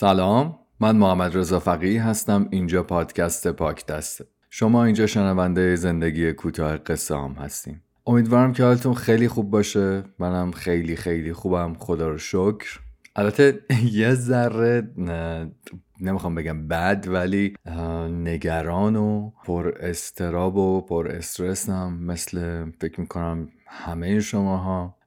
سلام من محمد رضا فقیه هستم اینجا پادکست پاک دسته شما اینجا شنونده زندگی کوتاه قصه هم هستیم. امیدوارم که حالتون خیلی خوب باشه. منم خیلی خیلی خوبم. خدا رو شکر. البته یه ذره نمی‌خوام بگم بد ولی نگران و پر استراب و پر استرسم. مثل فکر می‌کنم همه شماها.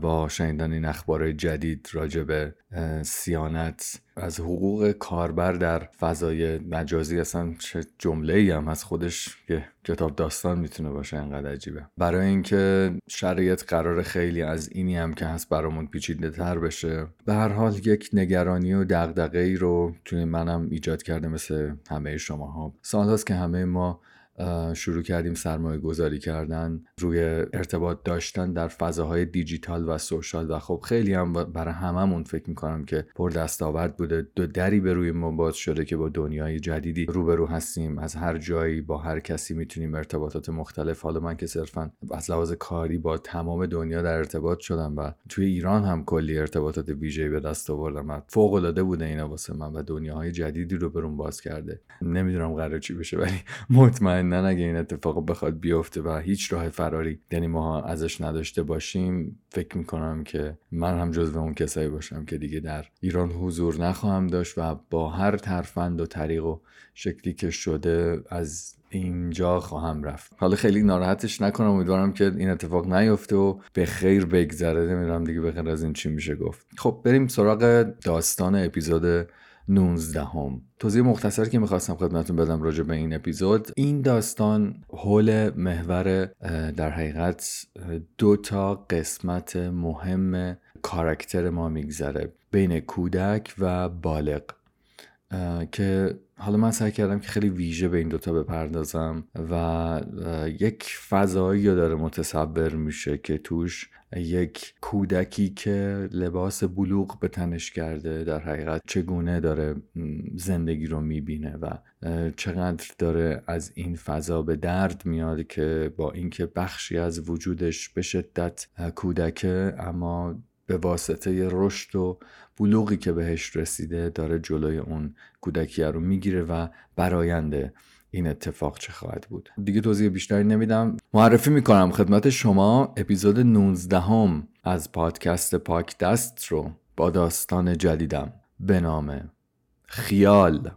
با شنیدن این اخبار جدید راجع به سیانت از حقوق کاربر در فضای مجازی اصلا چه جمله ای هم از خودش یه کتاب داستان می‌تونه باشه انقدر عجیبه. برای اینکه شرایط قرار خیلی از اینی هم که هست برامون پیچیده تر بشه به هر حال یک نگرانی و دغدغه ای رو توی منم ایجاد کرده مثل همه شماها. سال هاست که همه ما شروع کردیم سرمایه گذاری کردن روی ارتباط داشتن در فضاهای دیجیتال و سوشال و خب خیلی هم برای هممون فکر می‌کنم که پر دستاورد بوده. دو دری به روی ما باز شده که با دنیای جدیدی روبرو هستیم. از هر جایی با هر کسی می‌تونیم ارتباطات مختلف. حالا من که صرفا از لحاظ کاری با تمام دنیا در ارتباط شدم و توی ایران هم کلی ارتباطات ویژه‌ای به دست آوردم و فوق العاده بوده اینا واسه من و دنیاهای جدیدی رو برون باز کرده. نمی‌دونم قرار چی بشه ولی مطمئن نه اگه این اتفاق بخواد بیفته و هیچ راه فراری یعنی ما ازش نداشته باشیم فکر می‌کنم که من هم جزو اون کسایی باشم که دیگه در ایران حضور نخواهم داشت و با هر ترفند و طریق و شکلی که شده از اینجا خواهم رفت. حالا خیلی ناراحتش نکنم امیدوارم که این اتفاق نیفته و به خیر بگذره. نمی‌دونم دیگه به از این چی میشه گفت. خب بریم سراغ داستان اپیزود 19 هم. توضیح مختصری که می‌خواستم خدمتون بدم راجع به این اپیزود. این داستان حول محور در حقیقت دو تا قسمت مهم کاراکتر ما میگذره. بین کودک و بالغ. که حالا من سعی کردم که خیلی ویژه به این دوتا بپردازم و یک فضایی داره متصبر میشه که توش یک کودکی که لباس بلوغ به تنش کرده در حقیقت چگونه داره زندگی رو می‌بینه و چقدر داره از این فضا به درد میاد که با اینکه بخشی از وجودش به شدت کودکه اما به واسطه رشد و بلوغی که بهش رسیده داره جلوی اون کودکی رو می‌گیره و براینده این اتفاق چه خواهد بود. دیگه توضیح بیشتری نمیدم. معرفی می‌کنم خدمت شما اپیزود 19 هم از پادکست پاک دست رو با داستان جدیدم به نام خیال.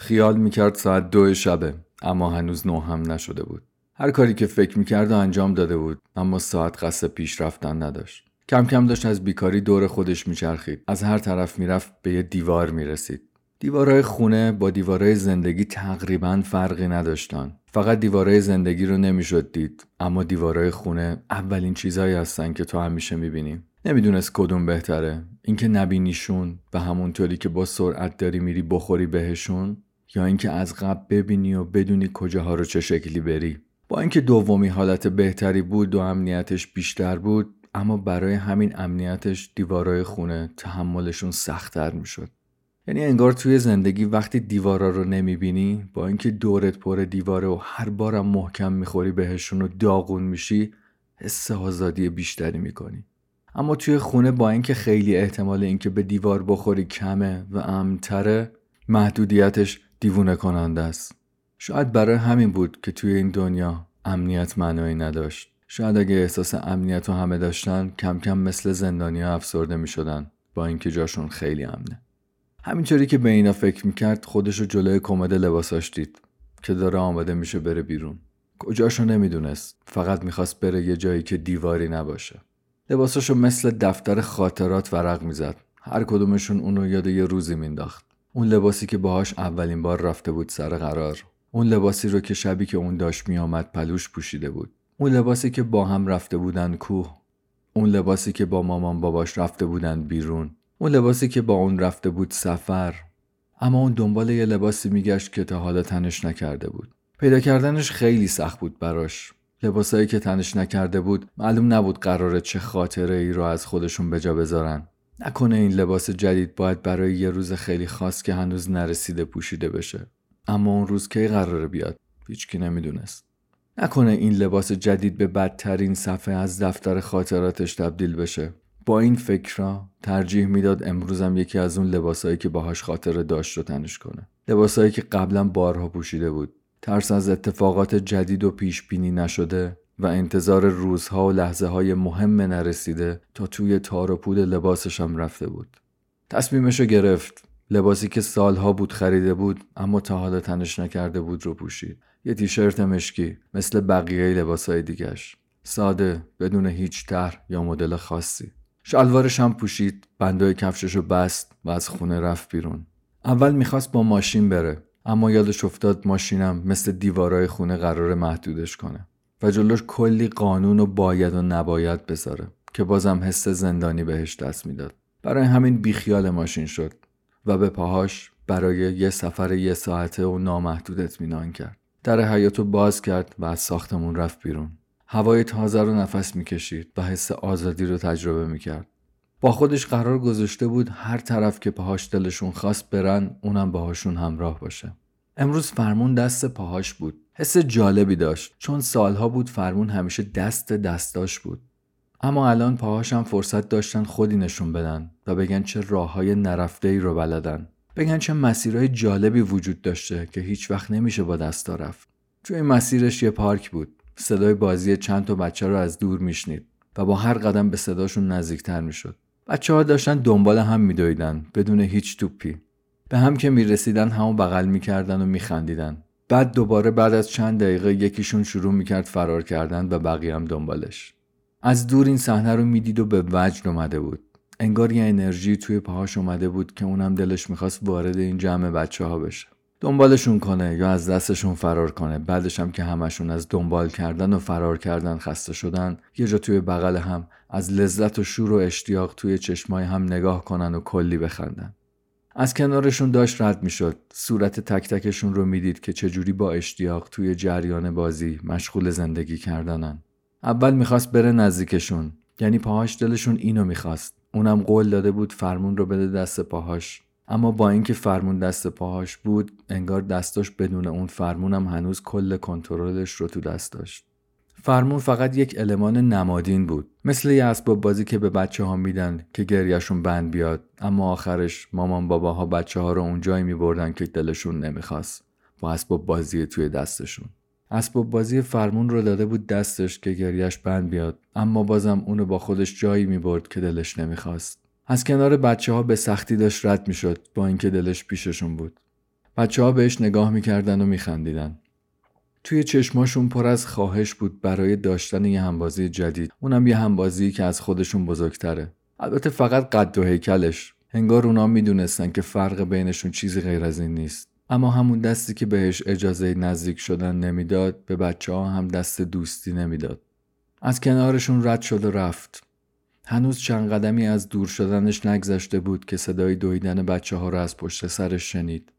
خیال می‌کرد ساعت دو شبه اما هنوز نو هم نشده بود. هر کاری که فکر می‌کرد و انجام داده بود اما ساعت قصد پیش رفتن نداشت. کم کم داشت از بیکاری دور خودش میچرخید. از هر طرف می‌رفت به یه دیوار می‌رسید. دیوارهای خونه با دیوارهای زندگی تقریبا فرقی نداشتن. فقط دیوارهای زندگی رو نمی‌شد دید اما دیوارهای خونه اولین چیزهایی هستن که تو همیشه می‌بینیم نمی‌دونست کدوم بهتره. اینکه نبینیشون و همونطوری که با سرعت داری میری بخوری بهشون یا اینکه از قبل ببینی و بدونی کجاها رو چه شکلی بری. با اینکه دومی حالت بهتری بود و امنیتش بیشتر بود اما برای همین امنیتش دیوارای خونه تحملشون سختتر می‌شد. یعنی انگار توی زندگی وقتی دیوارا رو نمی‌بینی با اینکه دورت پر دیواره و هر بارم محکم می‌خوری بهشون و داغون میشی حس آزادی بیشتری می‌کنی. اما توی خونه با اینکه خیلی احتمال اینکه به دیوار بخوری کمه و امتره محدودیتش دیوونه کننده است. شاید برای همین بود که توی این دنیا امنیت معنایی نداشت. شاید اگه احساس امنیت رو همه داشتن کم کم مثل زندانیا افسرده می شدن با اینکه جاشون خیلی امنه. همینطوری که به اینا فکر می‌کرد خودشو جلوی کمد لباساش دید که داره آماده میشه بره بیرون. کجاشو نمی‌دونست فقط می‌خواست بره یه جایی که دیواری نباشه. لباساشو مثل دفتر خاطرات ورق می‌زد. هر کدومشون اونو یاد یه روزی مینداخت اون لباسی که باهاش اولین بار رفته بود سر قرار. اون لباسی رو که شبی که اون داشت میآمد پلوش پوشیده بود. اون لباسی که با هم رفته بودن کوه. اون لباسی که با مامان باباش رفته بودن بیرون. اون لباسی که با اون رفته بود سفر. اما اون دنبال یه لباسی میگشت که تا حالا تنش نکرده بود. پیدا کردنش خیلی سخت بود براش. لباسایی که تنش نکرده بود معلوم نبود قراره چه خاطره ای رو از خودشون به جا بذارن. نکنه این لباس جدید باید برای یه روز خیلی خاص که هنوز نرسیده پوشیده بشه. اما اون روز کی قراره بیاد؟ هیچکی نمی‌دونست. نکنه این لباس جدید به بدترین صفحه از دفتر خاطراتش تبدیل بشه. با این فکر ترجیح می‌داد امروزم یکی از اون لباسایی که باهاش خاطره داشت رو تنش کنه. لباسایی که قبلا بارها پوشیده بود. ترس از اتفاقات جدید و پیش بینی نشده و انتظار روزها و لحظه های مهم نرسیده تا توی تار و پود لباسش هم رفته بود. تصمیمشو گرفت. لباسی که سالها بود خریده بود اما تا حالا تنش نکرده بود رو پوشید. یه تیشرت مشکی مثل بقیه لباسهای دیگش ساده بدون هیچ طرح یا مدل خاصی. شلوارش هم پوشید بندای کفشش رو بست و از خونه رفت بیرون. اول می‌خواست با ماشین بره اما یادش افتاد ماشینم مثل دیوارای خونه قرار محدودش کنه. و جلوش کلی قانون و باید و نباید بذاره که بازم حس زندانی بهش دست می‌داد. برای همین بیخیال ماشین شد و به پاهاش برای یه سفر یه ساعته و نامحدود اطمینان کرد. در حیاتو باز کرد و از ساختمون رفت بیرون. هوای تازه رو نفس می‌کشید و حس آزادی رو تجربه می‌کرد. با خودش قرار گذاشته بود هر طرف که پاهاش دلشون خواست برن اونم باهاشون همراه باشه. امروز فرمون دست پاهاش بود. حس جالبی داشت. چون سالها بود فرمون همیشه دست دستاش بود. اما الان پاهاش هم فرصت داشتن خودی نشون بدن و بگن چه راه های نرفته ای رو بلدن. بگن چه مسیرهای جالبی وجود داشته که هیچ وقت نمیشه با دستا رفت. توی مسیرش یه پارک بود. صدای بازی چند تا بچه رو از دور میشنید و با هر قدم به صداشون نزدیکتر می‌شد. بچه ها داشتن دنبال هم میدویدن بدون هیچ توپی. به هم که می‌رسیدن همو بغل می‌کردن و میخندیدن. بعد دوباره بعد از چند دقیقه یکیشون شروع می‌کرد فرار کردن و بقیه هم دنبالش. از دور این صحنه رو می‌دید و به وجد اومده بود. انگار یه انرژی توی پاهاش اومده بود که اونم دلش می‌خواست وارد این جمع بچه ها بشه. دنبالشون کنه یا از دستشون فرار کنه. بعدش هم که همشون از دنبال کردن و فرار کردن خسته شدن یه جا توی بغل هم از لذت و شور و اشتیاق توی چشمای هم نگاه کنن و کلی بخندن. از کنارشون داشت رد می‌شد. صورت تک تکشون رو می‌دید که چجوری با اشتیاق توی جریان بازی مشغول زندگی کردنن. اول می‌خواست بره نزدیکشون یعنی پاهاش دلشون اینو می‌خواست. اونم قول داده بود فرمون رو بده دست پاهاش. اما با اینکه فرمون دست پاهاش بود انگار دستاش بدون اون فرمونم هنوز کل کنترلش رو تو دست داشت. فرمون فقط یک المان نمادین بود. مثل یه اسباب بازی که به بچه ها میدن که گریهشون بند بیاد اما آخرش مامان باباها بچه ها رو اونجایی میبردن که دلشون نمی‌خواست. با اسباب بازی توی دستشون. اسباب بازی فرمون رو داده بود دستش که گریهش بند بیاد اما بازم اونو با خودش جایی می‌برد که دلش نمی‌خواست. از کنار بچه ها به سختی داشت رد می‌شد با اینکه دلش پیششون بود. بچه ها بهش نگاه می‌کردن و میخندیدن. توی چشماشون پر از خواهش بود برای داشتن یه همبازی جدید. اونم یه همبازی که از خودشون بزرگتره. البته فقط قد و هیکلش. انگار اونا می‌دونستن که فرق بینشون چیزی غیر از این نیست. اما همون دستی که بهش اجازه نزدیک شدن نمی‌داد به بچه ها هم دست دوستی نمی‌داد. از کنارشون رد شد و رفت. هنوز چند قدمی از دور شدنش نگذشته بود که صدای دویدن بچه ها رو از پشت سرش شنید.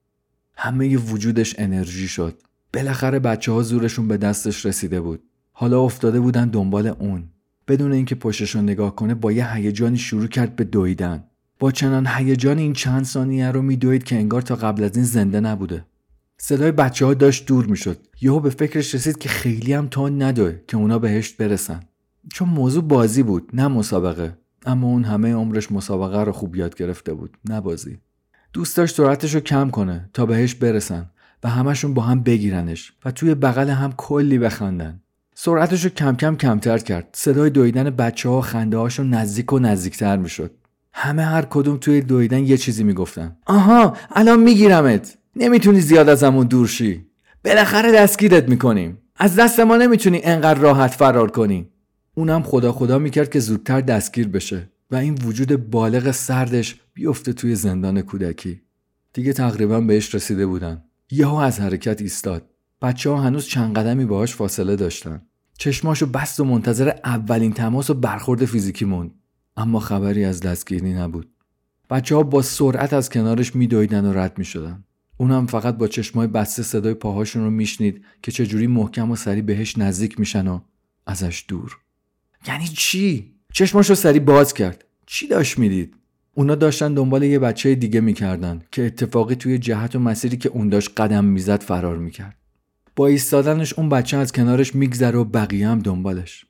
همه وجودش انرژی شد. بالاخره بچه ها زورشون به دستش رسیده بود. حالا افتاده بودن دنبال اون. بدون اینکه پشتش رو نگاه کنه با یه هیجانی شروع کرد به دویدن. با چنان هیجان این چند ثانیه رو میدوید که انگار تا قبل از این زنده نبوده. صدای بچه ها داشت دور می‌شد. یهو به فکرش رسید که خیلی هم تا ندوه که اونا بهشت برسن. چون موضوع بازی بود نه مسابقه. اما اون همه عمرش مسابقه رو خوب یاد گرفته بود نه بازی. دوست داشت سرعتش رو کم کنه تا بهش برسن. و همشون با هم بگیرنش و توی بغل هم کلی بخندن. سرعتش رو کم کم کمتر کرد. صدای دویدن بچه ها و خنده هاشون نزدیک و نزدیکتر می‌شد. همه هر کدوم توی دویدن یه چیزی می‌گفتن. آها الان میگیرمت. نمی‌تونی زیاد ازمون دور شی. بالاخره دستگیرت می‌کنیم. از دست ما نمی‌تونی انقدر راحت فرار کنی. اونم خدا خدا می‌کرد که زودتر دستگیر بشه و این وجود بالغ سردش بیفته توی زندان کودکی. دیگه تقریبا بهش رسیده بودن. یهو از حرکت ایستاد. بچه ها هنوز چند قدمی باهاش فاصله داشتن. چشماشو بست و منتظر اولین تماس و برخورد فیزیکی موند. اما خبری از دستگیری نبود. بچه ها با سرعت از کنارش میدویدن و رد می‌شدن. اونم فقط با چشمای بسته صدای پاهاشون رو میشنید که چجوری محکم و سریع بهش نزدیک میشن و ازش دور. یعنی چی؟ چشماشو سریع باز کرد. چی داشت می‌دید؟ اونا داشتن دنبال یه بچه دیگه می‌کردن که اتفاقی توی جهت و مسیری که اون داشت قدم می‌زد فرار می‌کرد. با ایستادنش اون بچه از کنارش میگذره و بقیه هم دنبالش.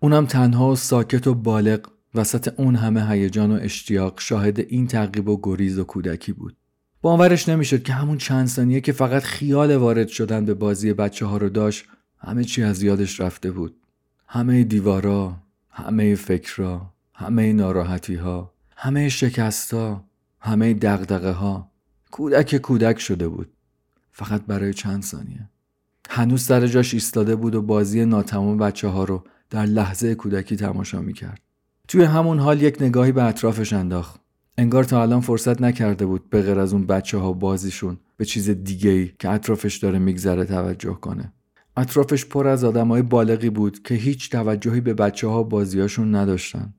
اونم تنها و ساکت و بالغ وسط اون همه هیجان و اشتیاق شاهد این تعقیب و گریز و کودکی بود. باورش نمی‌شد که همون چند ثانیه که فقط خیال وارد شدن به بازی بچه ها رو داشت همه چی از یادش رفته بود. همه دیوارا همه فکرا همه ناراحتی ها همه شکستا همه دقدقه ها کودک کودک شده بود. فقط برای چند ثانیه. هنوز سر جاش ایستاده بود و بازی ناتمام بچه ها رو در لحظه کودکی تماشا می‌کرد. توی همون حال یک نگاهی به اطرافش انداخت. انگار تا الان فرصت نکرده بود به غیر از اون بچه ها بازیشون به چیز دیگه ای که اطرافش داره میگذره توجه کنه. اطرافش پر از آدمای بالغی بود که هیچ توجهی به بچه ها بازیاشون نداشتن.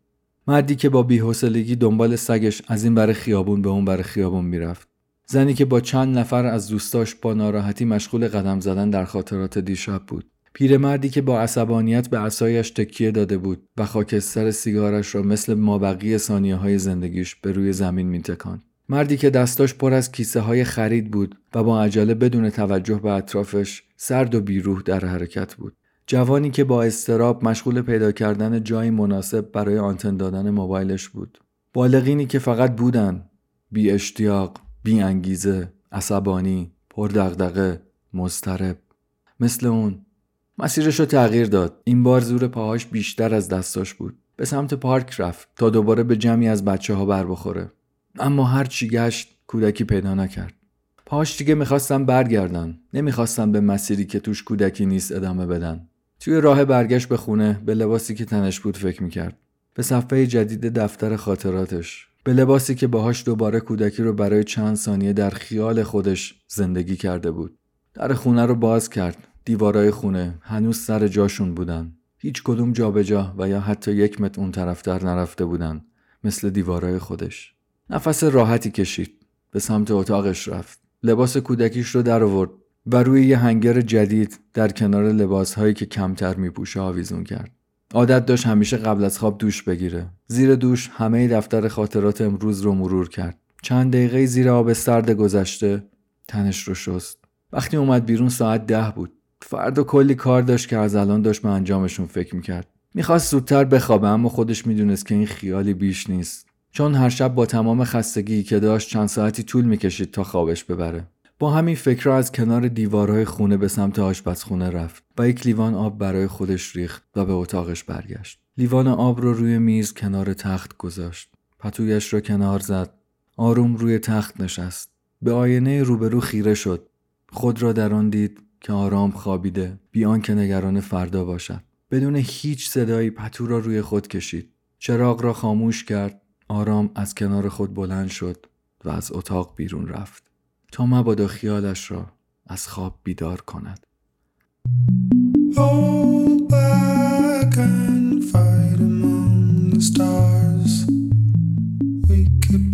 مردی که با بیحوصلگی دنبال سگش از این بر خیابون به اون بر خیابون می‌رفت. زنی که با چند نفر از دوستاش با ناراحتی مشغول قدم زدن در خاطرات دیشب بود. پیرمردی که با عصبانیت به عصایش تکیه داده بود و خاکستر سیگارش را مثل مابقی ثانیه های زندگیش به روی زمین میتکاند. مردی که دستاش پر از کیسه های خرید بود و با عجله بدون توجه به اطرافش سرد و بیروح در حرکت بود. جوانی که با استراب مشغول پیدا کردن جایی مناسب برای آنتن دادن موبایلش بود. بالغینی که فقط بودن. بی اشتیاق بی انگیزه عصبانی پردغدغه مضطرب. مثل اون. مسیرش رو تغییر داد. این بار زور پاهاش بیشتر از دستاش بود. به سمت پارک رفت تا دوباره به جمعی از بچه ها بر بخوره. اما هر چی گشت کودکی پیدا نکرد. پاهاش دیگه می‌خواستن برگردن. نمی‌خواستن به مسیری که توش کودکی نیست ادامه بدن. توی راه برگشت به خونه به لباسی که تنش بود فکر می‌کرد. به صفحه جدید دفتر خاطراتش. به لباسی که باهاش دوباره کودکی رو برای چند ثانیه در خیال خودش زندگی کرده بود. در خونه رو باز کرد. دیوارای خونه هنوز سر جاشون بودن. هیچ کدوم جابجا و یا حتی یک متر اون طرفتر نرفته بودن. مثل دیوارای خودش. نفس راحتی کشید. به سمت اتاقش رفت. لباس کودکیش رو در آورد. و روی یه هنگر جدید در کنار لباسهایی که کمتر میپوشه آویزون کرد. عادت داشت همیشه قبل از خواب دوش بگیره. زیر دوش همه دفتر خاطرات امروز رو مرور کرد. چند دقیقه زیر آب سرد گذشته تنش رو شست. وقتی اومد بیرون ساعت ده بود. فردا کلی کار داشت که از الان داشت به انجامشون فکر می‌کرد. می‌خواست زودتر بخوابه اما خودش می‌دونست که این خیالی بیش نیست. چون هر شب با تمام خستگی که داشت چند ساعتی طول می‌کشید تا خوابش ببره. با همین فکرها از کنار دیوارهای خونه به سمت آشپزخونه رفت و یک لیوان آب برای خودش ریخت و به اتاقش برگشت. لیوان آب رو روی میز کنار تخت گذاشت. پتویش را کنار زد. آروم روی تخت نشست. به آینه روبرو خیره شد. خود را در آن دید که آرام خوابیده بیان که نگران فردا باشد. بدون هیچ صدایی پتو را روی خود کشید. چراغ را خاموش کرد. آرام از کنار خود بلند شد و از اتاق بیرون رفت. تا مبادا خیالش را از خواب بیدار کند We could.